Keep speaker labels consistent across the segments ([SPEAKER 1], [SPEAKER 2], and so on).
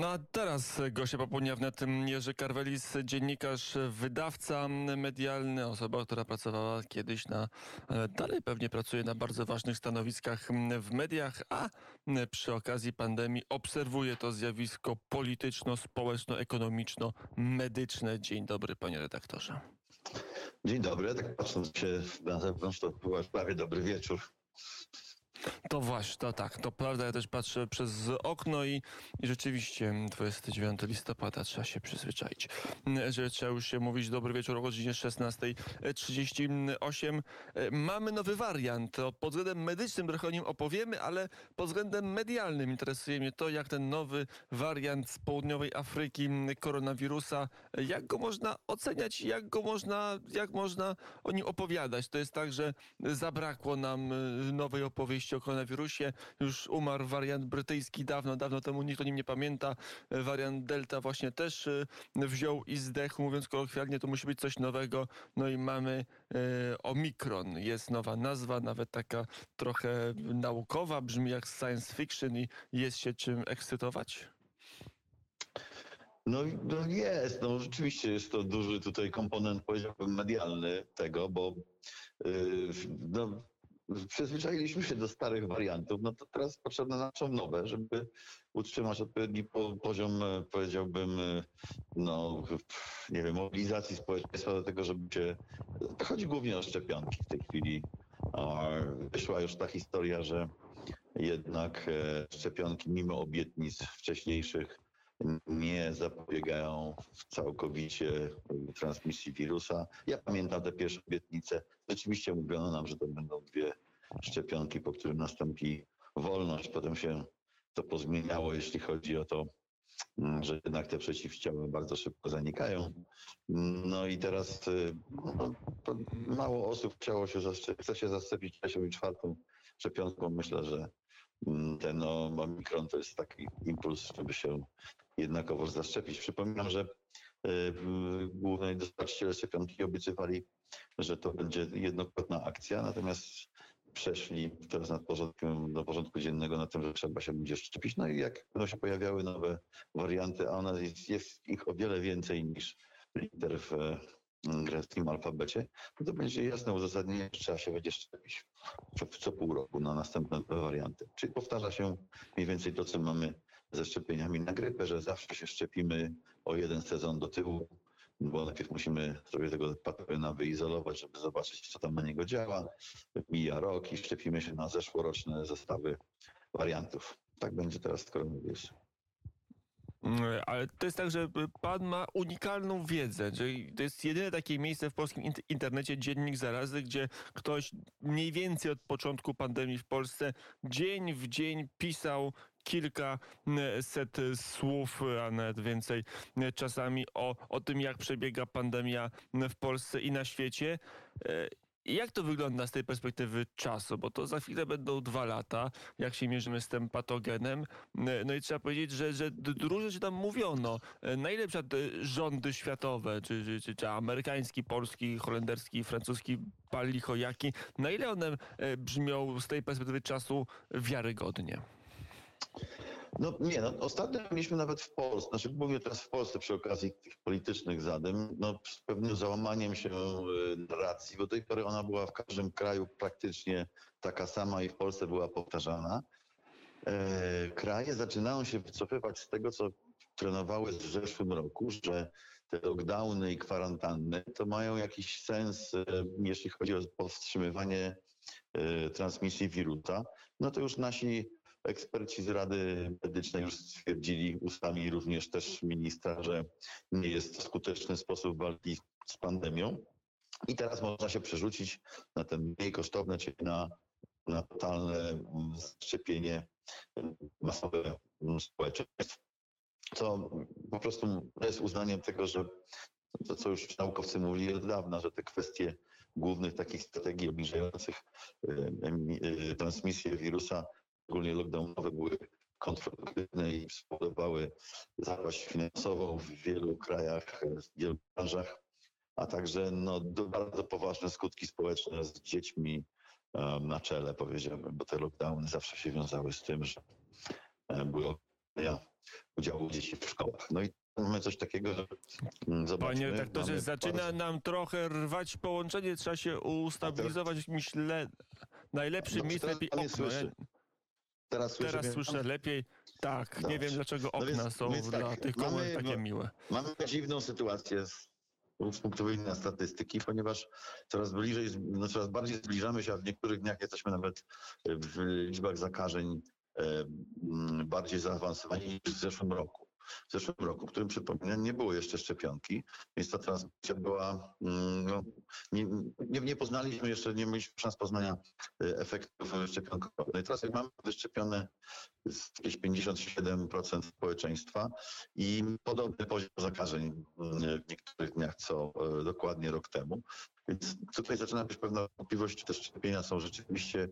[SPEAKER 1] No a teraz gościa popołudnia wnet Jerzy Karwelis, dziennikarz, wydawca medialny, osoba, która pracowała kiedyś na, e, dalej pewnie pracuje na bardzo ważnych stanowiskach w mediach, a przy okazji pandemii obserwuje to zjawisko polityczno-społeczno-ekonomiczno-medyczne. Dzień dobry panie redaktorze.
[SPEAKER 2] Dzień dobry, tak patrząc się na zewnątrz, to była prawie dobry wieczór.
[SPEAKER 1] To właśnie, to tak, to prawda. Ja też patrzę przez okno i, i rzeczywiście 29 listopada trzeba się przyzwyczaić, że trzeba już się mówić dobry wieczór o godzinie 16.38. Mamy nowy wariant. Pod względem medycznym trochę o nim opowiemy, ale pod względem medialnym interesuje mnie to, jak ten nowy wariant z południowej Afryki koronawirusa, jak go można oceniać, jak go można, jak można o nim opowiadać. To jest tak, że zabrakło nam nowej opowieści o koronawirusie. Już umarł wariant brytyjski dawno, dawno temu nikt o nim nie pamięta. Wariant Delta właśnie też e, wziął i zdechł, mówiąc kolokwialnie, to musi być coś nowego. No i mamy e, Omikron. Jest nowa nazwa, nawet taka trochę naukowa, brzmi jak science fiction i jest się czym ekscytować?
[SPEAKER 2] No, no jest, no rzeczywiście jest to duży tutaj komponent, powiedziałbym, medialny tego, bo yy, no, przyzwyczailiśmy się do starych wariantów, no to teraz potrzebne nam są nowe, żeby utrzymać odpowiedni poziom, e, powiedziałbym, e, no, nie wiem, mobilizacji społeczeństwa do tego, żeby się... To chodzi głównie o szczepionki w tej chwili. Wyszła już ta historia, że jednak e, szczepionki, mimo obietnic wcześniejszych, nie zapobiegają całkowicie transmisji wirusa. Ja pamiętam te pierwsze obietnice. Rzeczywiście mówiono nam, że to będą dwie szczepionki, po którym nastąpi wolność. Potem się to pozmieniało, jeśli chodzi o to, mm, że jednak te przeciwciała bardzo szybko zanikają. No i teraz y, no, mało osób chciało się zaszczepić, chce się zaszczepić trzecią i czwartą szczepionką. Myślę, że ten omikron to jest taki impuls, żeby się jednakowo zaszczepić. Przypominam, że y, głównej dostarczyciele szczepionki obiecywali, że to będzie jednokrotna akcja, natomiast przeszli teraz nad porządkiem, do porządku dziennego na tym, że trzeba się będzie szczepić. No i jak będą się pojawiały nowe warianty, a one jest, jest ich o wiele więcej niż liter w greckim alfabecie, no to będzie jasne uzasadnienie, że trzeba się będzie szczepić co, co pół roku na następne warianty. Czyli powtarza się mniej więcej to, co mamy ze szczepieniami na grypę, że zawsze się szczepimy o jeden sezon do tyłu, bo najpierw musimy sobie tego patogena wyizolować, żeby zobaczyć, co tam na niego działa. Mija rok i szczepimy się na zeszłoroczne zestawy wariantów. Tak będzie teraz z koronawirusem.
[SPEAKER 1] Mm, ale to jest tak, że pan ma unikalną wiedzę, że to jest jedyne takie miejsce w polskim internecie, dziennik zarazy, gdzie ktoś mniej więcej od początku pandemii w Polsce dzień w dzień pisał kilkaset słów, a nawet więcej czasami o, o tym, jak przebiega pandemia w Polsce i na świecie. Jak to wygląda z tej perspektywy czasu? Bo to za chwilę będą dwa lata, jak się mierzymy z tym patogenem. No i trzeba powiedzieć, że, że różne rzeczy tam mówiono. Na ile rządy światowe, czy, czy, czy, czy amerykański, polski, holenderski, francuski, pali chojaki, na ile one e, brzmią z tej perspektywy czasu wiarygodnie?
[SPEAKER 2] No nie, no ostatnio mieliśmy nawet w Polsce, znaczy mówię teraz w Polsce przy okazji tych politycznych zadym, no z pewnym załamaniem się e, narracji, bo do tej pory ona była w każdym kraju praktycznie taka sama i w Polsce była powtarzana. E, kraje zaczynają się wycofywać z tego, co trenowały w zeszłym roku, że te lockdowny i kwarantanny to mają jakiś sens, e, jeśli chodzi o powstrzymywanie e, transmisji wirusa. No to już nasi Eksperci z Rady Medycznej już stwierdzili ustami również też ministra, że nie jest to skuteczny sposób walki z pandemią. I teraz można się przerzucić na ten mniej kosztowne, czyli na, na totalne szczepienie masowe społeczeństw. Co po prostu jest uznaniem tego, że to, co już naukowcy mówili od dawna, że te kwestie głównych takich strategii obniżających transmisję wirusa szczególnie lockdownowe, były kontrproduktywne i spowodowały zapaść finansową w wielu krajach, w wielu branżach, a także no, bardzo poważne skutki społeczne z dziećmi na czele, powiedziałbym, bo te lockdowny zawsze się wiązały z tym, że um, były udziału dzieci w szkołach. No i mamy coś takiego, że mm, zobaczmy.
[SPEAKER 1] Panie redaktorze,
[SPEAKER 2] mamy
[SPEAKER 1] zaczyna nam trochę rwać połączenie, trzeba się ustabilizować le... najlepszym
[SPEAKER 2] teraz
[SPEAKER 1] lepiej
[SPEAKER 2] pan.
[SPEAKER 1] Ja
[SPEAKER 2] słyszy. Teraz słyszę,
[SPEAKER 1] teraz słyszę lepiej. Tak, nie
[SPEAKER 2] Dobrze.
[SPEAKER 1] wiem dlaczego
[SPEAKER 2] No
[SPEAKER 1] okna
[SPEAKER 2] więc-
[SPEAKER 1] są
[SPEAKER 2] więc
[SPEAKER 1] dla
[SPEAKER 2] tak,
[SPEAKER 1] tych komórek
[SPEAKER 2] mamy-
[SPEAKER 1] takie miłe.
[SPEAKER 2] Mamy dziwną sytuację z, z punktu widzenia statystyki, ponieważ coraz bliżej, no coraz bardziej zbliżamy się, a w niektórych dniach jesteśmy nawet w liczbach zakażeń e, bardziej zaawansowani niż w zeszłym roku. W zeszłym roku, w którym przypominam, nie było jeszcze szczepionki, więc ta transmisja była, mm, no, nie, nie, nie poznaliśmy jeszcze, nie mieliśmy szans poznania e, efektów szczepionkowych. No i teraz jak mamy wyszczepione jakieś 57% społeczeństwa i podobny poziom zakażeń mm, w niektórych dniach, co e, dokładnie rok temu. Więc tutaj zaczyna być pewna wątpliwość, czy te szczepienia są rzeczywiście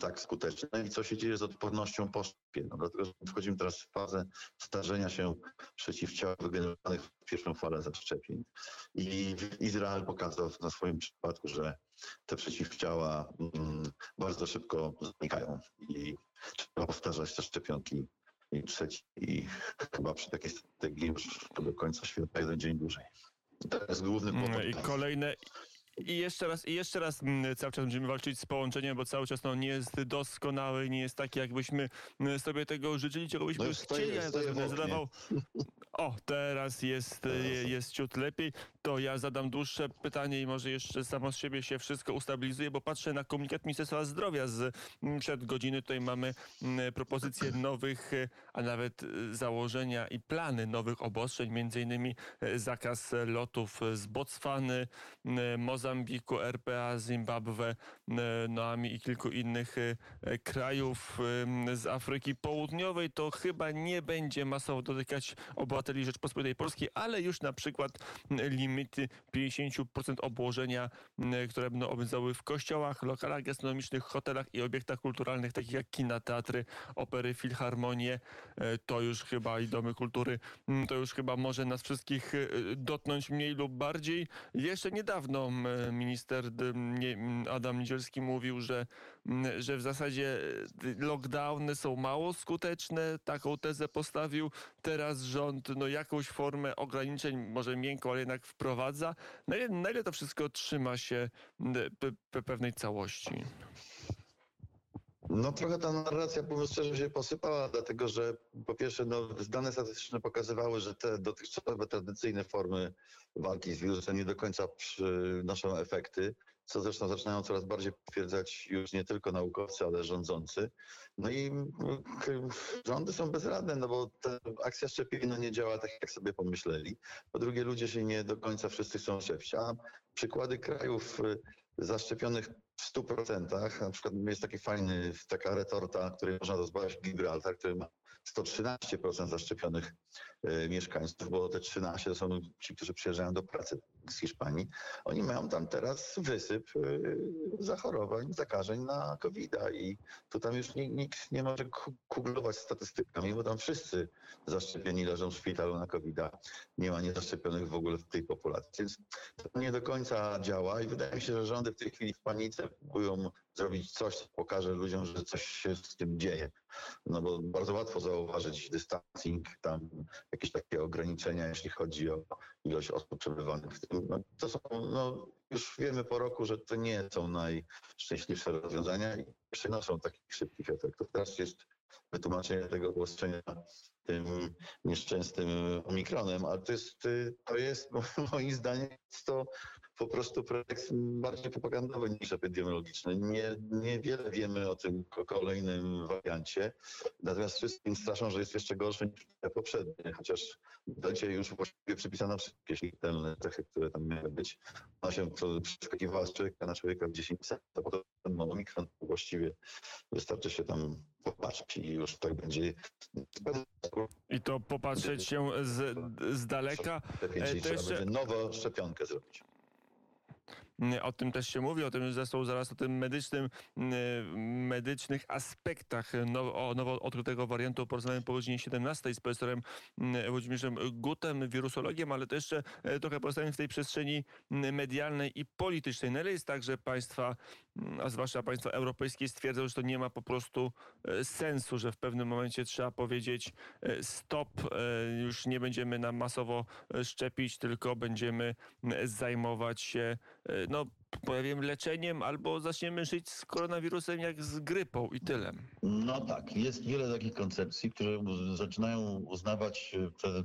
[SPEAKER 2] tak skuteczne i co się dzieje z odpornością po szczepieniu. No, dlatego, że wchodzimy teraz w fazę starzenia się przeciwciał wygenerowanych w pierwszą falę zaszczepień. I Izrael pokazał na swoim przypadku, że te przeciwciała mm, bardzo szybko znikają i trzeba powtarzać te szczepionki i trzeci i chyba przy takiej strategii już do końca świata jeden dzień dłużej. To jest główny
[SPEAKER 1] Mm,
[SPEAKER 2] kłopot.
[SPEAKER 1] I kolejne. I jeszcze raz, i jeszcze raz mm, cały czas będziemy walczyć z połączeniem, bo cały czas no, nie jest doskonały, nie jest taki, jakbyśmy mm, sobie tego życzyli, czego byśmy
[SPEAKER 2] No już stoję-
[SPEAKER 1] chcieli,
[SPEAKER 2] stoję
[SPEAKER 1] będę
[SPEAKER 2] oknie.
[SPEAKER 1] zadawał. O, teraz jest,
[SPEAKER 2] Teraz.
[SPEAKER 1] je- jest ciut lepiej. To ja zadam dłuższe pytanie i może jeszcze samo z siebie się wszystko ustabilizuje, bo patrzę na komunikat Ministerstwa Zdrowia z mm, przed godziny. Tutaj mamy mm, propozycje nowych, a nawet e, założenia i plany nowych obostrzeń, między innymi e, zakaz lotów z Botswany, m, Mozambiku, RPA, Zimbabwe, Noami i kilku innych krajów z Afryki Południowej. To chyba nie będzie masowo dotykać obywateli Rzeczpospolitej Polskiej, ale już na przykład m, limity 50% obłożenia, m, które będą obowiązywały w kościołach, lokalach gastronomicznych, hotelach i obiektach kulturalnych, takich jak kina, teatry, opery, filharmonie. E, To już chyba i domy kultury, m, to już chyba może nas wszystkich e, dotknąć mniej lub bardziej. Jeszcze niedawno m, minister Adam Niedzielski mówił, że, że w zasadzie e, lockdowny są mało skuteczne. Taką tezę postawił. Teraz rząd no, jakąś formę ograniczeń, może miękko, ale jednak wprowadza. Na ile, na ile to wszystko trzyma się pewnej całości?
[SPEAKER 2] No trochę ta narracja, mówiąc szczerze, się posypała, dlatego że po pierwsze no, dane statystyczne pokazywały, że te dotychczasowe tradycyjne formy walki z wirusem nie do końca przynoszą efekty, co zresztą zaczynają coraz bardziej potwierdzać już nie tylko naukowcy, ale rządzący. No i k- rządy są bezradne, no bo ta akcja szczepień no, nie działa tak, jak sobie pomyśleli. Po drugie, ludzie się nie do końca wszyscy chcą szczepić, a przykłady krajów y, zaszczepionych w 100%, na przykład jest taki fajny, taka retorta, której można rozmawiać Gibraltar, który ma 113% zaszczepionych e, mieszkańców, bo te 13 to są ci, którzy przyjeżdżają do pracy z Hiszpanii. Oni mają tam teraz wysyp e, zachorowań, zakażeń na covid i tu tam już nikt, nie może ku- kuglować statystykami, bo tam wszyscy zaszczepieni leżą w szpitalu na covid Nie ma niezaszczepionych w ogóle w tej populacji. Więc to nie do końca działa i wydaje mi się, że rządy w tej chwili w panice próbują zrobić coś, co pokaże ludziom, że coś się z tym dzieje. No bo bardzo łatwo zauważyć distancing, tam jakieś takie ograniczenia, jeśli chodzi o ilość osób przebywanych w. No, to są, no, już wiemy po roku, że to nie są najszczęśliwsze rozwiązania i przynoszą takich szybkich efektów. Teraz jest wytłumaczenie tego obostrzenia tym nieszczęsnym omikronem, ale to jest, to jest moim zdaniem to po prostu projekt bardziej propagandowy niż epidemiologiczny. Nie, niewiele wiemy o tym ko- kolejnym wariancie, natomiast wszystkim straszą, że jest jeszcze gorszy niż te poprzednie, chociaż będzie już właściwie przypisano wszystkie śmiertelne cechy, które tam miały być. Ona się przeskakiwała z człowieka na człowieka w 10 sekund, a potem ten omikron właściwie wystarczy się tam popatrzeć i już tak będzie
[SPEAKER 1] I to popatrzeć się z, z daleka. E, to jeszcze-
[SPEAKER 2] będzie nową szczepionkę zrobić.
[SPEAKER 1] Mm, O tym też się mówi, o tym zresztą zaraz o tym medycznym, mm, medycznych aspektach now, o nowo odkrytego wariantu porozmawiamy po godzinie 17 z profesorem mm, Włodzimierzem Gutem, wirusologiem, ale to jeszcze e, trochę pozostaniemy w tej przestrzeni medialnej i politycznej. No ale jest tak, że państwa a zwłaszcza państwa europejskie stwierdzą, że to nie ma po prostu e, sensu, że w pewnym momencie trzeba powiedzieć e, stop, e, już nie będziemy nam masowo szczepić, tylko będziemy zajmować się no, powiem leczeniem albo zaczniemy żyć z koronawirusem jak z grypą i tyle.
[SPEAKER 2] No tak, jest wiele takich koncepcji, które zaczynają uznawać e, te,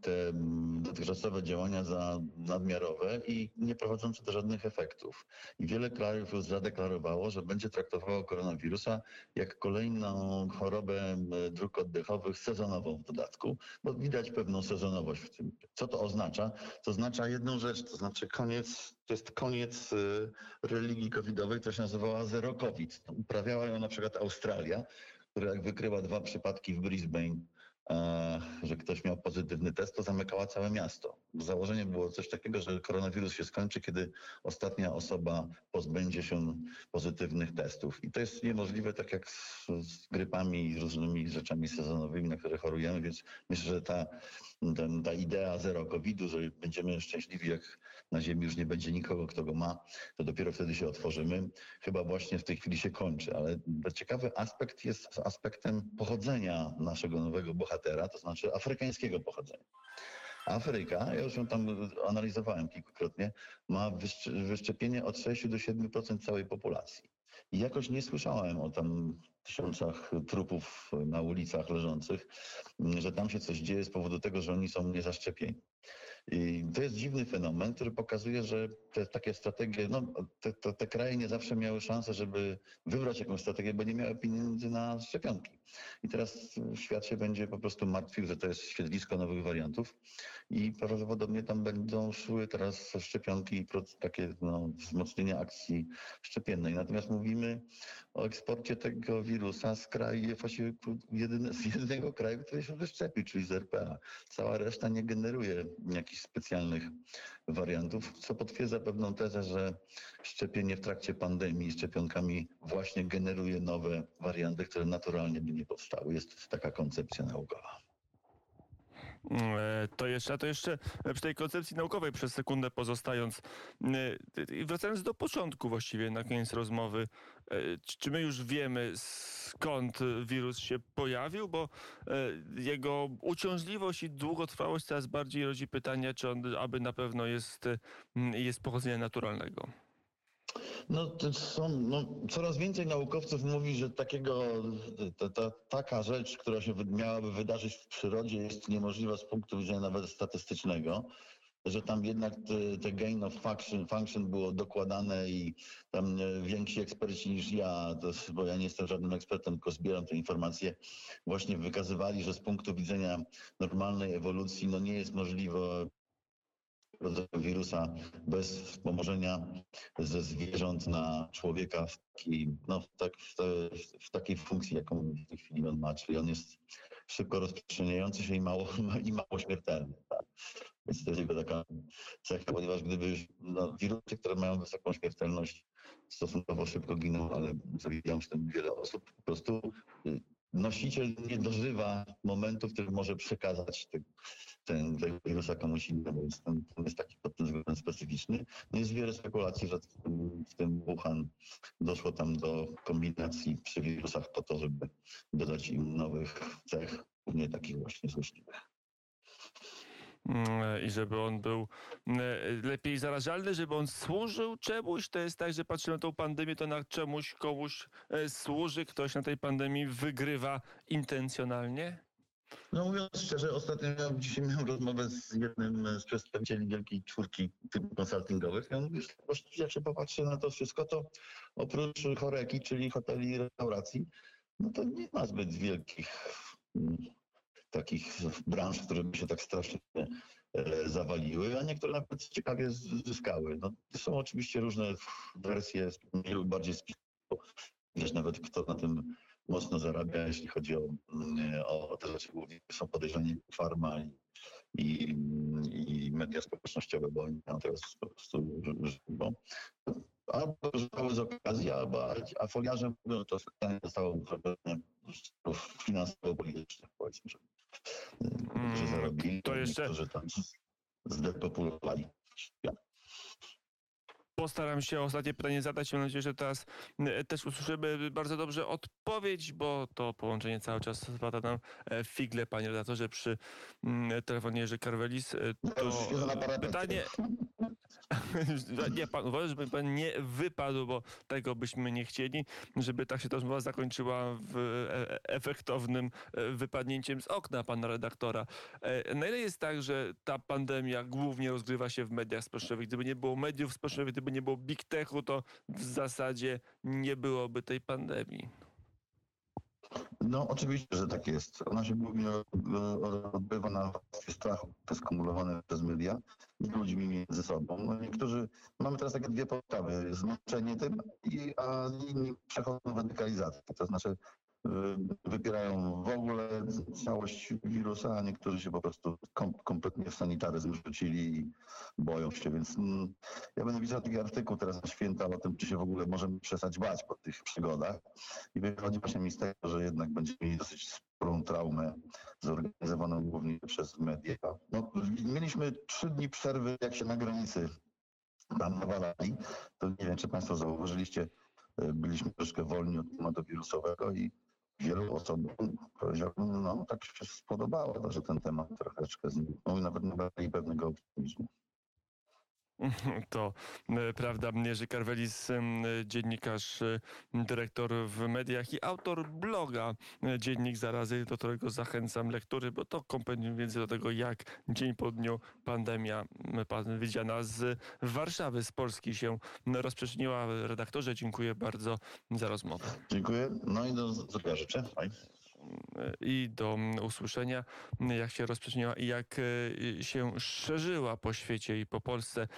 [SPEAKER 2] te mm, dotychczasowe działania za nadmiarowe i nie prowadzące do żadnych efektów. I wiele krajów już zadeklarowało, że będzie traktowało koronawirusa jak kolejną chorobę dróg oddechowych, sezonową w dodatku, bo widać pewną sezonowość w tym. Co to oznacza? To oznacza jedną rzecz, to znaczy koniec, to jest koniec y, religii covidowej, która się nazywała Zero Covid. Uprawiała ją na przykład Australia, która wykryła dwa przypadki w Brisbane, że ktoś miał pozytywny test, to zamykała całe miasto. Założenie było coś takiego, że koronawirus się skończy, kiedy ostatnia osoba pozbędzie się pozytywnych testów. I to jest niemożliwe, tak jak z, z grypami i różnymi rzeczami sezonowymi, na które chorujemy, więc myślę, że ta, ten, ta idea zero COVID-u, że będziemy szczęśliwi, jak na Ziemi już nie będzie nikogo, kto go ma, to dopiero wtedy się otworzymy. Chyba właśnie w tej chwili się kończy, ale ciekawy aspekt jest aspektem pochodzenia naszego nowego bohatera, to znaczy afrykańskiego pochodzenia. Afryka, ja już ją tam analizowałem kilkukrotnie, ma wyszcz- wyszczepienie od 6 do 7% całej populacji. I jakoś nie słyszałem o tam tysiącach trupów na ulicach leżących, że tam się coś dzieje z powodu tego, że oni są niezaszczepieni. I to jest dziwny fenomen, który pokazuje, że te takie strategie, no te, te, kraje nie zawsze miały szansę, żeby wybrać jakąś strategię, bo nie miały pieniędzy na szczepionki. I teraz świat się będzie po prostu martwił, że to jest świetlisko nowych wariantów i prawdopodobnie tam będą szły teraz szczepionki i takie no, wzmocnienie akcji szczepiennej. Natomiast mówimy o eksporcie tego wirusa z kraju, właściwie jedyne, z jedynego kraju, który się wyszczepił, czyli z RPA. Cała reszta nie generuje jakichś specjalnych wariantów, co potwierdza pewną tezę, że szczepienie w trakcie pandemii szczepionkami właśnie generuje nowe warianty, które naturalnie by nie powstały. Jest taka koncepcja naukowa.
[SPEAKER 1] E, To jeszcze, a to jeszcze przy tej koncepcji naukowej przez sekundę pozostając e, wracając do początku właściwie na koniec rozmowy, e, czy- my już wiemy skąd wirus się pojawił, bo jego uciążliwość i długotrwałość coraz bardziej rodzi pytanie, czy on aby na pewno jest, jest pochodzenia naturalnego.
[SPEAKER 2] No, to są, no, coraz więcej naukowców mówi, że takiego, ta, ta, taka rzecz, która się miałaby wydarzyć w przyrodzie jest niemożliwa z punktu widzenia nawet statystycznego, że tam jednak te, te gain of function, function było dokładane i tam e, więksi eksperci niż ja, bo ja nie jestem żadnym ekspertem, tylko zbieram te informacje, właśnie wykazywali, że z punktu widzenia normalnej ewolucji no nie jest możliwe rodzaju wirusa bez wspomożenia ze zwierząt na człowieka w takiej, no, w, tak, w, te, w takiej funkcji, jaką w tej chwili on ma, czyli on jest szybko rozprzestrzeniający się i mało, i mało śmiertelny. Tak? Więc to jest jego taka cecha, ponieważ gdyby no, wirusy, które mają wysoką śmiertelność, stosunkowo szybko giną, ale zabijają się tym wiele osób, po prostu y, nosiciel nie dożywa momentu, w którym może przekazać ten, ten, wirusa komuś innemu, więc ten, ten jest taki pod tym względem specyficzny. No jest wiele spekulacji, że w tym, w tym Wuhan doszło tam do kombinacji przy wirusach po to, żeby dodać im nowych cech, głównie takich właśnie złośliwych.
[SPEAKER 1] Mm, I żeby on był mm, lepiej zarażalny, żeby on służył czemuś. To jest tak, że patrzymy na tą pandemię, to na czemuś komuś e, służy. Ktoś na tej pandemii wygrywa intencjonalnie.
[SPEAKER 2] No mówiąc szczerze, ostatnio miałem, dzisiaj miałem rozmowę z jednym z przedstawicieli wielkiej czwórki typu konsultingowych. Ja mówię, że właściwie jak popatrzy na to wszystko, to oprócz choreki, czyli hoteli i restauracji, no to nie ma zbyt wielkich mm, takich branż, które by się tak strasznie e, zawaliły, a niektóre nawet ciekawie zyskały. No, są oczywiście różne wersje, mniej lub bardziej spiskowe. Wiesz nawet, kto na tym mocno zarabia, jeśli chodzi o, o te rzeczy. Głównie są podejrzani farma i, i, i media społecznościowe, bo oni mają teraz po prostu bo albo korzystały z okazji, albo a foliarze mówią, że to spotkanie zostało zrobione finansowo-polityczne, powiedzmy, że, że
[SPEAKER 1] Mm,
[SPEAKER 2] zarobili,
[SPEAKER 1] to jeszcze-
[SPEAKER 2] niektórzy tam zdepopulowali świat.
[SPEAKER 1] Postaram się ostatnie pytanie zadać. Mam nadzieję, że teraz e, też usłyszymy bardzo dobrze odpowiedź, bo to połączenie cały czas spada nam e, figle, panie redaktorze, przy mm, telefonie Jerzy Karwelis. E, To pytanie... nie, pan uważa, żeby pan nie wypadł, bo tego byśmy nie chcieli, żeby tak się ta rozmowa zakończyła w efektownym wypadnięciem z okna pana redaktora. Na ile jest tak, że ta pandemia głównie rozgrywa się w mediach społecznościowych? Gdyby nie było mediów społecznościowych, gdyby nie było big techu, to w zasadzie nie byłoby tej pandemii.
[SPEAKER 2] No oczywiście, że tak jest. Ona się głównie e, odbywa na warstwie strachu, kumulowane przez media i ludźmi między sobą. No, niektórzy, mamy teraz takie dwie postawy, zmęczenie tym, i, a inni przechodzą w radykalizację. To znaczy wypierają w ogóle. Całość wirusa, a niektórzy się po prostu kom, kompletnie w sanitaryzm rzucili i boją się, więc mm, ja będę pisał taki artykuł teraz na święta o tym, czy się w ogóle możemy przestać bać po tych przygodach. I wychodzi właśnie mi z tego, że jednak będziemy mieli dosyć sporą traumę zorganizowaną głównie przez media. No, mieliśmy trzy dni przerwy, jak się na granicy tam nawalali, to nie wiem, czy Państwo zauważyliście, e, byliśmy troszkę wolni od tematu wirusowego i wielu powiedziałbym, no tak się spodobało, że ten temat troszeczkę zniknął i nawet nabrali pewnego optymizmu.
[SPEAKER 1] To e, prawda, Jerzy Karwelis, em, dziennikarz, e, dyrektor w mediach i autor bloga e, Dziennik Zarazy, do którego zachęcam lektury, bo to kompendium wiedzy do tego, jak dzień po dniu pandemia pan widziana z Warszawy, z Polski się rozprzestrzeniła. Redaktorze, dziękuję bardzo za rozmowę
[SPEAKER 2] Dziękuję, no i do zdrowia życzę. Bye.
[SPEAKER 1] I do usłyszenia, jak się rozprzestrzeniła i jak e, się szerzyła po świecie i po Polsce